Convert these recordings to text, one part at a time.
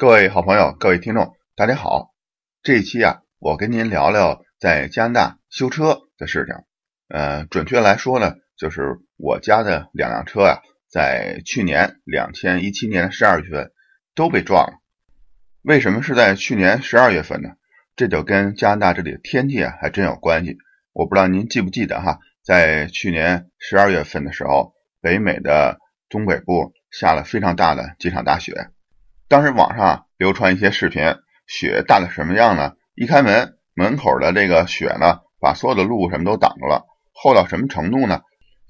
各位好朋友，各位听众，大家好。这一期啊，我跟您聊聊在加拿大修车的事情。呃，准确来说呢，就是我家的两辆车啊，在去年两千一七年十二月份都被撞了。为什么是在去年十二月份呢？这就跟加拿大这里的天气啊还真有关系。我不知道您记不记得哈，在去年十二月份的时候，北美的东北部下了非常大的几场大雪。当时网上流传一些视频，雪大的什么样呢？一开门，门口的这个雪呢，把所有的路什么都挡住了。厚到什么程度呢？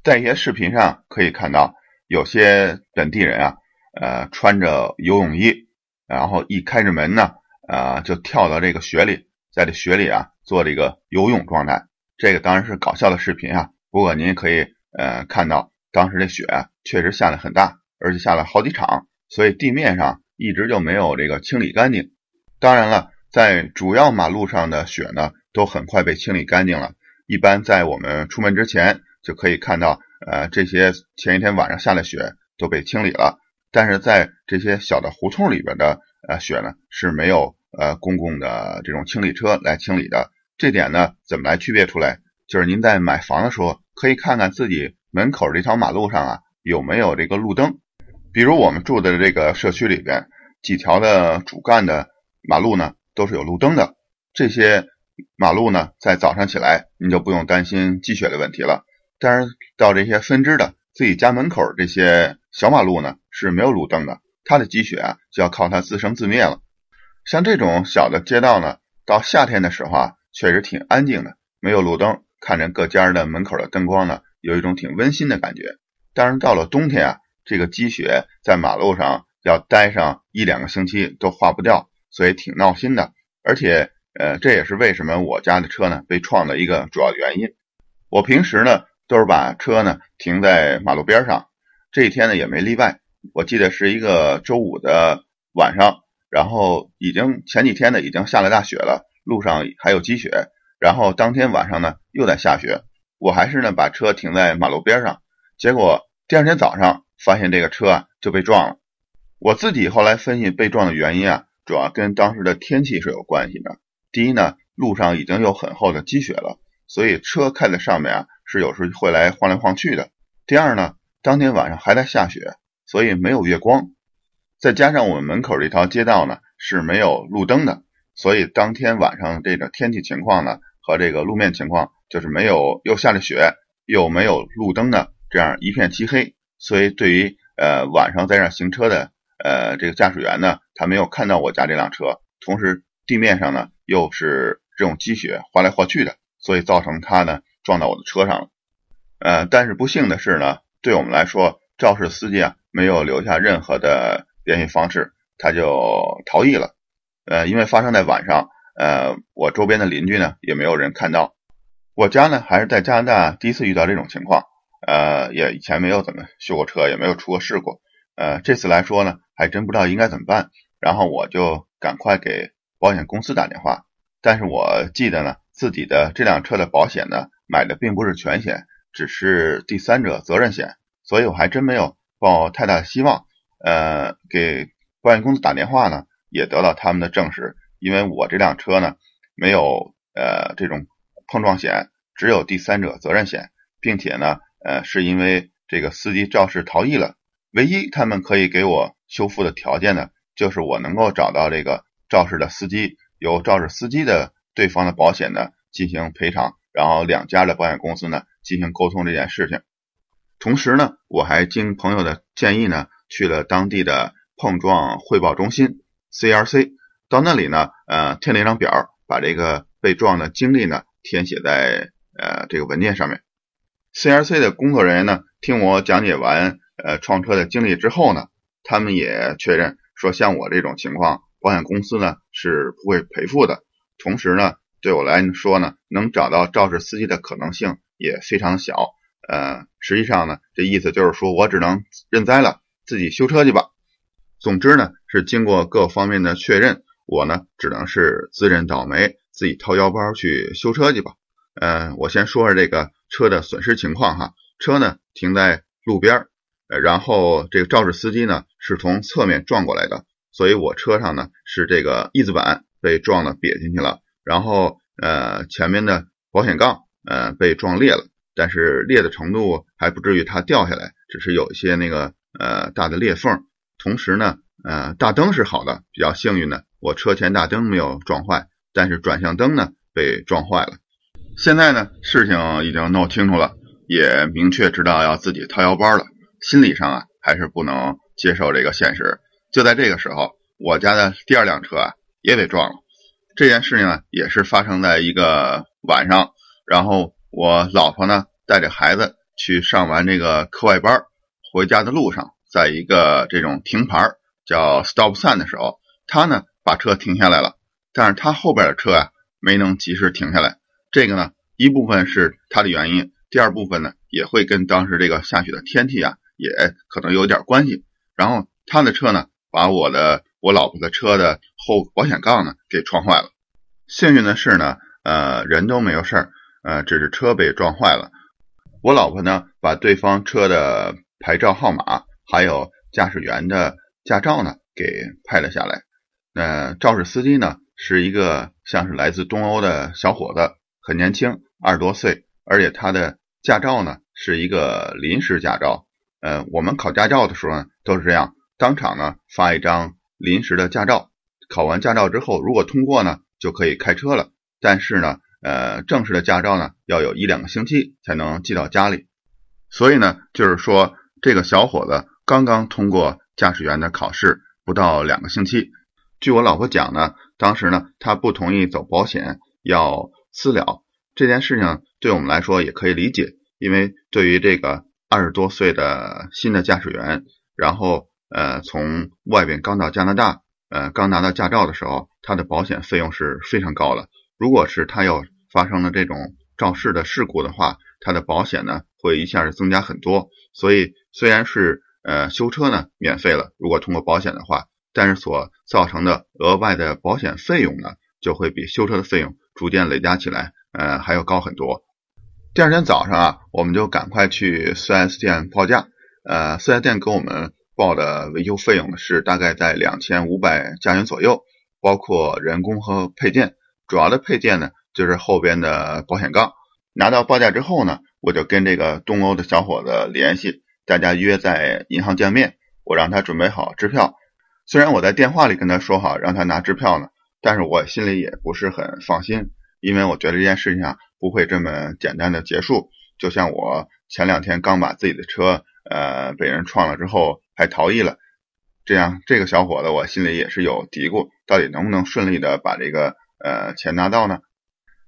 在一些视频上可以看到，有些本地人啊，呃，穿着游泳衣，然后一开着门呢，啊，就跳到这个雪里，在这雪里啊，做这个游泳状态。这个当然是搞笑的视频啊，不过您可以呃看到，当时这雪啊，确实下的很大，而且下了好几场，所以地面上。一直就没有这个清理干净。当然了，在主要马路上的雪呢，都很快被清理干净了。一般在我们出门之前就可以看到，呃，这些前一天晚上下的雪都被清理了。但是在这些小的胡同里边的呃雪呢，是没有呃公共的这种清理车来清理的。这点呢，怎么来区别出来？就是您在买房的时候，可以看看自己门口这条马路上啊有没有这个路灯。比如我们住的这个社区里边，几条的主干的马路呢，都是有路灯的。这些马路呢，在早上起来，你就不用担心积雪的问题了。但是到这些分支的自己家门口这些小马路呢，是没有路灯的，它的积雪啊，就要靠它自生自灭了。像这种小的街道呢，到夏天的时候啊，确实挺安静的，没有路灯，看着各家的门口的灯光呢，有一种挺温馨的感觉。但是到了冬天啊，这个积雪在马路上要待上一两个星期都化不掉，所以挺闹心的。而且，呃，这也是为什么我家的车呢被撞的一个主要原因。我平时呢都是把车呢停在马路边上，这一天呢也没例外。我记得是一个周五的晚上，然后已经前几天呢已经下了大雪了，路上还有积雪，然后当天晚上呢又在下雪，我还是呢把车停在马路边上，结果第二天早上。发现这个车啊就被撞了。我自己后来分析被撞的原因啊，主要跟当时的天气是有关系的。第一呢，路上已经有很厚的积雪了，所以车开在上面啊是有时会来晃来晃去的。第二呢，当天晚上还在下雪，所以没有月光。再加上我们门口这条街道呢是没有路灯的，所以当天晚上这个天气情况呢和这个路面情况就是没有又下着雪又没有路灯的这样一片漆黑。所以，对于呃晚上在这行车的呃这个驾驶员呢，他没有看到我家这辆车，同时地面上呢又是这种积雪滑来滑去的，所以造成他呢撞到我的车上了。呃，但是不幸的是呢，对我们来说，肇事司机啊没有留下任何的联系方式，他就逃逸了。呃，因为发生在晚上，呃，我周边的邻居呢也没有人看到。我家呢还是在加拿大第一次遇到这种情况。呃，也以前没有怎么修过车，也没有出过事故。呃，这次来说呢，还真不知道应该怎么办。然后我就赶快给保险公司打电话。但是我记得呢，自己的这辆车的保险呢，买的并不是全险，只是第三者责任险，所以我还真没有抱太大希望。呃，给保险公司打电话呢，也得到他们的证实，因为我这辆车呢，没有呃这种碰撞险，只有第三者责任险，并且呢。呃，是因为这个司机肇事逃逸了，唯一他们可以给我修复的条件呢，就是我能够找到这个肇事的司机，由肇事司机的对方的保险呢进行赔偿，然后两家的保险公司呢进行沟通这件事情。同时呢，我还经朋友的建议呢，去了当地的碰撞汇报中心 CRC，到那里呢，呃，填了一张表，把这个被撞的经历呢填写在呃这个文件上面。CRC 的工作人员呢，听我讲解完呃撞车的经历之后呢，他们也确认说，像我这种情况，保险公司呢是不会赔付的。同时呢，对我来说呢，能找到肇事司机的可能性也非常小。呃，实际上呢，这意思就是说我只能认栽了，自己修车去吧。总之呢，是经过各方面的确认，我呢只能是自认倒霉，自己掏腰包去修车去吧。呃，我先说说这个。车的损失情况哈，车呢停在路边儿，呃，然后这个肇事司机呢是从侧面撞过来的，所以我车上呢是这个翼子板被撞了瘪进去了，然后呃前面的保险杠呃被撞裂了，但是裂的程度还不至于它掉下来，只是有一些那个呃大的裂缝。同时呢，呃大灯是好的，比较幸运的，我车前大灯没有撞坏，但是转向灯呢被撞坏了。现在呢事情已经弄清楚了，也明确知道要自己掏腰包了，心理上啊还是不能接受这个现实。就在这个时候，我家的第二辆车啊也被撞了。这件事情呢，也是发生在一个晚上。然后我老婆呢带着孩子去上完这个课外班，回家的路上，在一个这种停牌叫 stop sign 的时候，她呢把车停下来了，但是她后边的车啊没能及时停下来。这个呢一部分是它的原因，第二部分呢也会跟当时这个下雪的天气啊也可能有点关系。然后他的车呢。把我的我老婆的车的后保险杠呢给撞坏了。幸运的是呢，呃，人都没有事儿，呃，只是车被撞坏了。我老婆呢，把对方车的牌照号码还有驾驶员的驾照呢给拍了下来。那肇事司机呢是一个像是来自东欧的小伙子，很年轻，二十多岁，而且他的驾照呢是一个临时驾照。呃，我们考驾照的时候呢都是这样。当场呢发一张临时的驾照，考完驾照之后，如果通过呢就可以开车了。但是呢，呃，正式的驾照呢要有一两个星期才能寄到家里。所以呢，就是说这个小伙子刚刚通过驾驶员的考试，不到两个星期。据我老婆讲呢，当时呢他不同意走保险，要私了。这件事情对我们来说也可以理解，因为对于这个二十多岁的新的驾驶员，然后。呃，从外边刚到加拿大，呃，刚拿到驾照的时候，他的保险费用是非常高了。如果是他要发生了这种肇事的事故的话，他的保险呢会一下子增加很多。所以虽然是呃修车呢免费了，如果通过保险的话，但是所造成的额外的保险费用呢，就会比修车的费用逐渐累加起来，呃还要高很多。第二天早上啊，我们就赶快去 4S 店报价，呃，4S 店给我们。报的维修费用是大概在两千五百加元左右，包括人工和配件。主要的配件呢就是后边的保险杠。拿到报价之后呢，我就跟这个东欧的小伙子联系，大家约在银行见面。我让他准备好支票。虽然我在电话里跟他说好让他拿支票呢，但是我心里也不是很放心，因为我觉得这件事情啊不会这么简单的结束。就像我前两天刚把自己的车呃被人撞了之后。还逃逸了，这样这个小伙子我心里也是有嘀咕，到底能不能顺利的把这个呃钱拿到呢？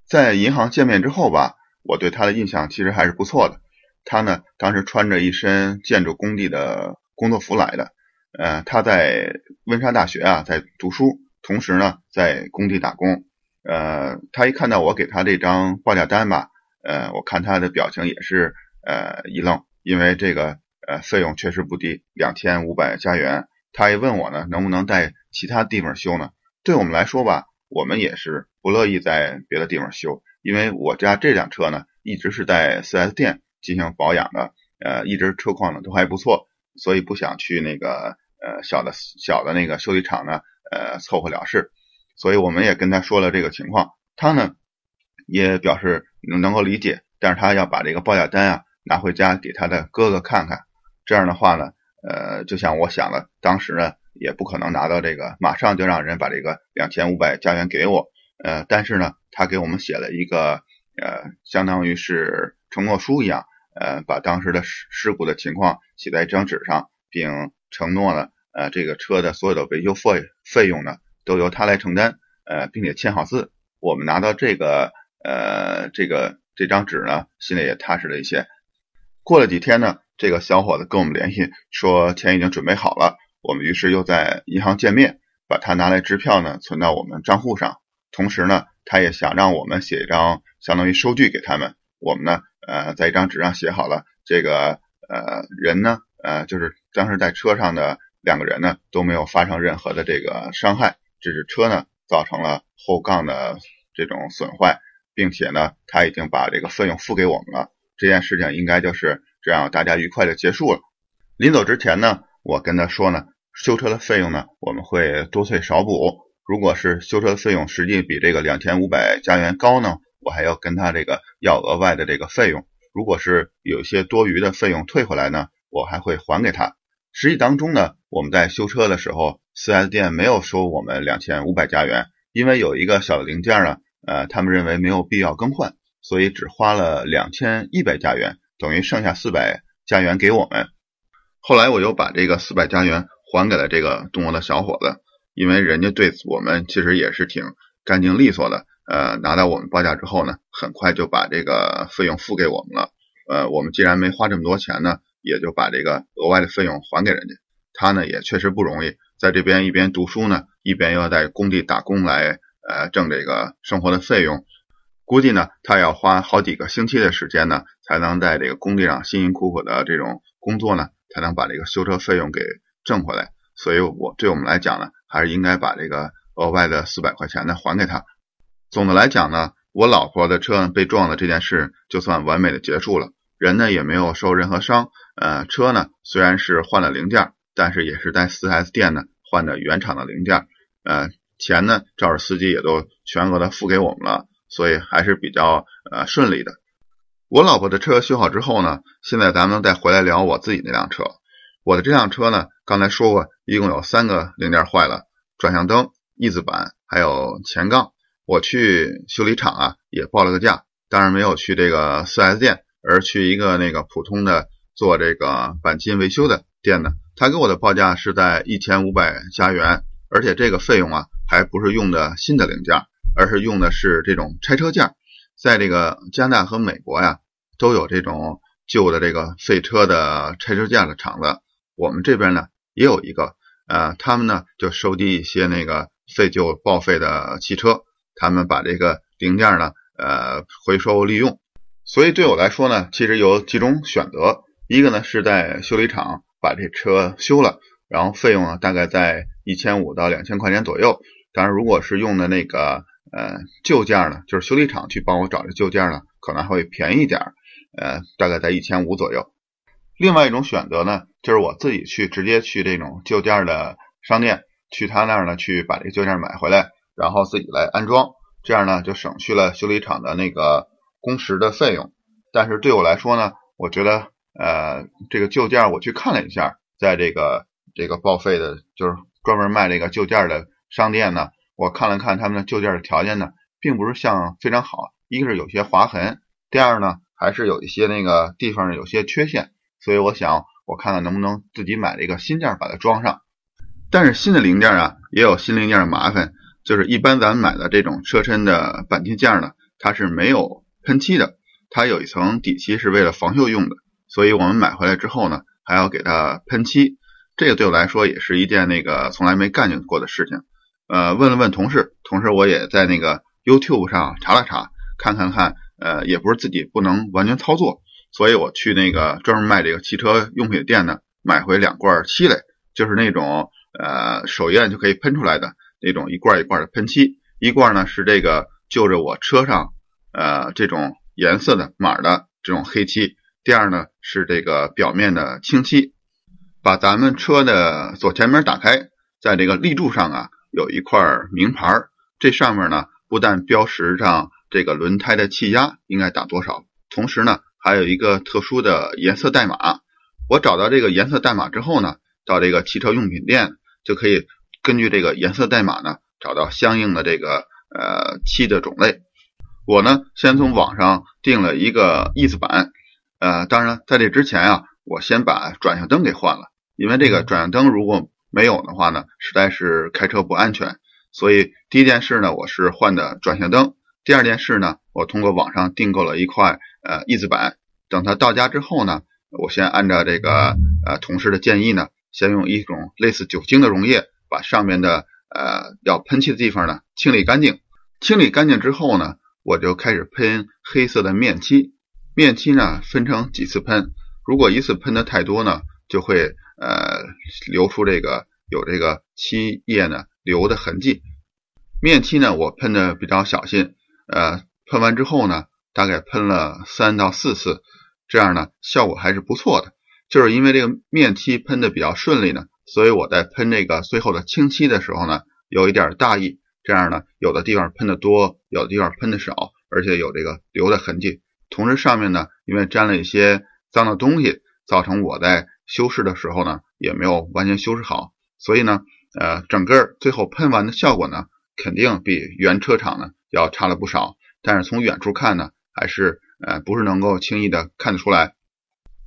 在银行见面之后吧，我对他的印象其实还是不错的。他呢当时穿着一身建筑工地的工作服来的，呃他在温莎大学啊在读书，同时呢在工地打工。呃他一看到我给他这张报价单吧，呃我看他的表情也是呃一愣，因为这个。呃，费用确实不低，两千五百加元。他一问我呢，能不能在其他地方修呢？对我们来说吧，我们也是不乐意在别的地方修，因为我家这辆车呢，一直是在 4S 店进行保养的，呃，一直车况呢都还不错，所以不想去那个呃小的小的那个修理厂呢，呃，凑合了事。所以我们也跟他说了这个情况，他呢也表示能够理解，但是他要把这个报价单啊拿回家给他的哥哥看看。这样的话呢，呃，就像我想的，当时呢也不可能拿到这个，马上就让人把这个两千五百加元给我，呃，但是呢，他给我们写了一个，呃，相当于是承诺书一样，呃，把当时的事事故的情况写在一张纸上，并承诺呢，呃，这个车的所有的维修费费用呢都由他来承担，呃，并且签好字。我们拿到这个，呃，这个这张纸呢，心里也踏实了一些。过了几天呢。这个小伙子跟我们联系说钱已经准备好了，我们于是又在银行见面，把他拿来支票呢存到我们账户上，同时呢，他也想让我们写一张相当于收据给他们。我们呢，呃，在一张纸上写好了这个呃人呢，呃，就是当时在车上的两个人呢都没有发生任何的这个伤害，只是车呢造成了后杠的这种损坏，并且呢，他已经把这个费用付给我们了。这件事情应该就是。这样大家愉快的结束了。临走之前呢，我跟他说呢，修车的费用呢，我们会多退少补。如果是修车的费用实际比这个两千五百加元高呢，我还要跟他这个要额外的这个费用。如果是有一些多余的费用退回来呢，我还会还给他。实际当中呢，我们在修车的时候，4S 店没有收我们两千五百加元，因为有一个小零件呢，呃，他们认为没有必要更换，所以只花了两千一百加元，等于剩下四百加元给我们。后来我又把这个四百加元还给了这个中国的小伙子，因为人家对我们其实也是挺干净利索的。呃，拿到我们报价之后呢，很快就把这个费用付给我们了。呃，我们既然没花这么多钱呢，也就把这个额外的费用还给人家。他呢也确实不容易，在这边一边读书呢，一边又要在工地打工来呃挣这个生活的费用。估计呢，他要花好几个星期的时间呢，才能在这个工地上辛辛苦苦的这种工作呢。才能把这个修车费用给挣回来，所以我对我们来讲呢，还是应该把这个额外的四百块钱呢还给他。总的来讲呢，我老婆的车被撞的这件事就算完美的结束了，人呢也没有受任何伤。呃，车呢虽然是换了零件，但是也是在四 S 店呢换的原厂的零件。呃，钱呢肇事司机也都全额的付给我们了，所以还是比较呃顺利的。我老婆的车修好之后呢，现在咱们再回来聊我自己那辆车。我的这辆车呢，刚才说过，一共有三个零件坏了：转向灯、翼子板还有前杠。我去修理厂啊，也报了个价，当然没有去这个 4S 店，而去一个那个普通的做这个钣金维修的店呢。他给我的报价是在一千五百加元，而且这个费用啊，还不是用的新的零件，而是用的是这种拆车件。在这个加拿大和美国呀，都有这种旧的这个废车的拆车件的厂子。我们这边呢也有一个，呃，他们呢就收集一些那个废旧报废的汽车，他们把这个零件呢，呃，回收利用。所以对我来说呢，其实有几种选择，一个呢是在修理厂把这车修了，然后费用呢大概在一千五到两千块钱左右。当然，如果是用的那个。呃，旧件呢，就是修理厂去帮我找这旧件呢，可能会便宜一点，呃，大概在一千五左右。另外一种选择呢，就是我自己去直接去这种旧件的商店，去他那儿呢去把这旧件买回来，然后自己来安装，这样呢就省去了修理厂的那个工时的费用。但是对我来说呢，我觉得呃这个旧件我去看了一下，在这个这个报废的，就是专门卖这个旧件的商店呢。我看了看他们的旧件的条件呢，并不是像非常好，一个是有些划痕，第二呢还是有一些那个地方有些缺陷，所以我想我看看能不能自己买了一个新件把它装上。但是新的零件啊也有新零件的麻烦，就是一般咱们买的这种车身的钣金件呢，它是没有喷漆的，它有一层底漆是为了防锈用的，所以我们买回来之后呢还要给它喷漆，这个对我来说也是一件那个从来没干过过的事情。呃，问了问同事，同时我也在那个 YouTube 上查了查，看看看，呃，也不是自己不能完全操作，所以我去那个专门卖这个汽车用品店呢，买回两罐漆来，就是那种呃手一按就可以喷出来的那种一罐一罐的喷漆，一罐呢是这个就着我车上呃这种颜色的码的这种黑漆，第二呢是这个表面的清漆，把咱们车的左前门打开，在这个立柱上啊。有一块名牌，这上面呢不但标识上这个轮胎的气压应该打多少，同时呢还有一个特殊的颜色代码。我找到这个颜色代码之后呢，到这个汽车用品店就可以根据这个颜色代码呢找到相应的这个呃漆的种类。我呢先从网上订了一个翼子板，呃，当然在这之前啊，我先把转向灯给换了，因为这个转向灯如果没有的话呢，实在是开车不安全。所以第一件事呢，我是换的转向灯。第二件事呢，我通过网上订购了一块呃翼子板。等它到家之后呢，我先按照这个呃同事的建议呢，先用一种类似酒精的溶液，把上面的呃要喷漆的地方呢清理干净。清理干净之后呢，我就开始喷黑色的面漆。面漆呢分成几次喷，如果一次喷的太多呢，就会。呃，流出这个有这个漆液呢流的痕迹。面漆呢，我喷的比较小心。呃，喷完之后呢，大概喷了三到四次，这样呢效果还是不错的。就是因为这个面漆喷的比较顺利呢，所以我在喷这个最后的清漆的时候呢，有一点大意，这样呢，有的地方喷的多，有的地方喷的少，而且有这个留的痕迹。同时上面呢，因为沾了一些脏的东西，造成我在修饰的时候呢，也没有完全修饰好，所以呢，呃，整个最后喷完的效果呢，肯定比原车厂呢要差了不少。但是从远处看呢，还是呃不是能够轻易的看得出来。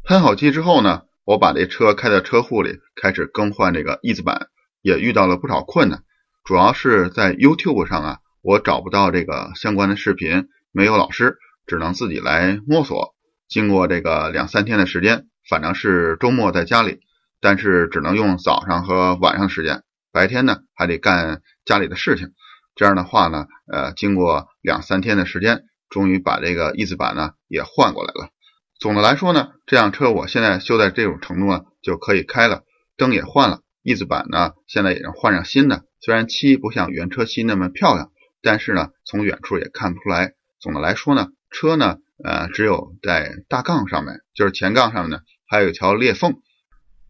喷好漆之后呢，我把这车开到车库里，开始更换这个翼子板，也遇到了不少困难。主要是在 YouTube 上啊，我找不到这个相关的视频，没有老师，只能自己来摸索。经过这个两三天的时间，反正是周末在家里，但是只能用早上和晚上的时间，白天呢还得干家里的事情。这样的话呢，呃，经过两三天的时间，终于把这个翼子板呢也换过来了。总的来说呢，这辆车我现在修在这种程度呢，就可以开了，灯也换了，翼子板呢现在也能换上新的。虽然漆不像原车漆那么漂亮，但是呢，从远处也看不出来。总的来说呢，车呢，呃，只有在大杠上面，就是前杠上面呢，还有一条裂缝。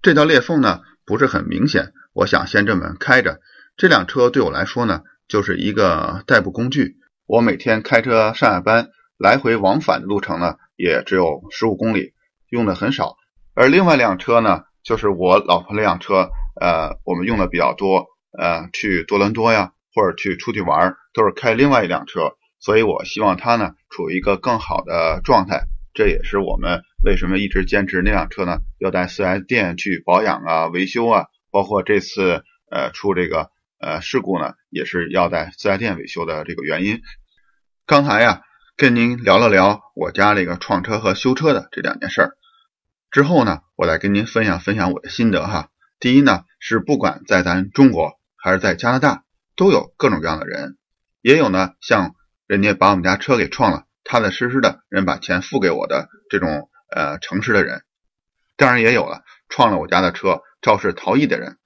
这条裂缝呢不是很明显，我想先这么开着。这辆车对我来说呢，就是一个代步工具。我每天开车上下班，来回往返的路程呢。也只有十五公里，用的很少。而另外一辆车呢，就是我老婆那辆车，呃，我们用的比较多，呃，去多伦多呀，或者去出去玩，都是开另外一辆车。所以我希望它呢，处于一个更好的状态。这也是我们为什么一直坚持那辆车呢，要在四 S 店去保养啊、维修啊，包括这次呃出这个呃事故呢，也是要在四 S 店维修的这个原因。刚才呀。跟您聊了聊我家这个创车和修车的这两件事儿，之后呢，我再跟您分享分享我的心得哈。第一呢，是不管在咱中国还是在加拿大，都有各种各样的人，也有呢像人家把我们家车给撞了，踏踏实实的人把钱付给我的这种呃诚实的人，当然也有了撞了我家的车肇事逃逸的人。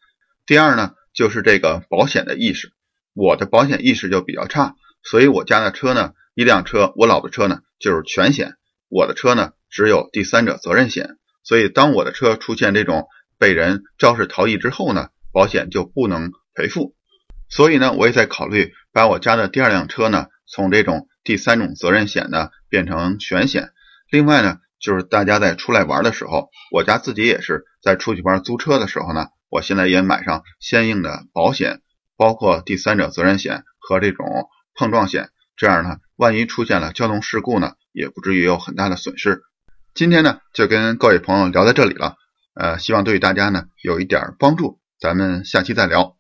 第二呢，就是这个保险的意识，我的保险意识就比较差，所以我家的车呢。一辆车，我老婆车呢就是全险，我的车呢只有第三者责任险。所以当我的车出现这种被人肇事逃逸之后呢，保险就不能赔付。所以呢，我也在考虑把我家的第二辆车呢从这种第三种责任险呢变成全险。另外呢，就是大家在出来玩的时候，我家自己也是在出去玩租车的时候呢，我现在也买上相应的保险，包括第三者责任险和这种碰撞险。这样呢，万一出现了交通事故呢，也不至于有很大的损失。今天呢，就跟各位朋友聊到这里了，呃，希望对大家呢有一点帮助。咱们下期再聊。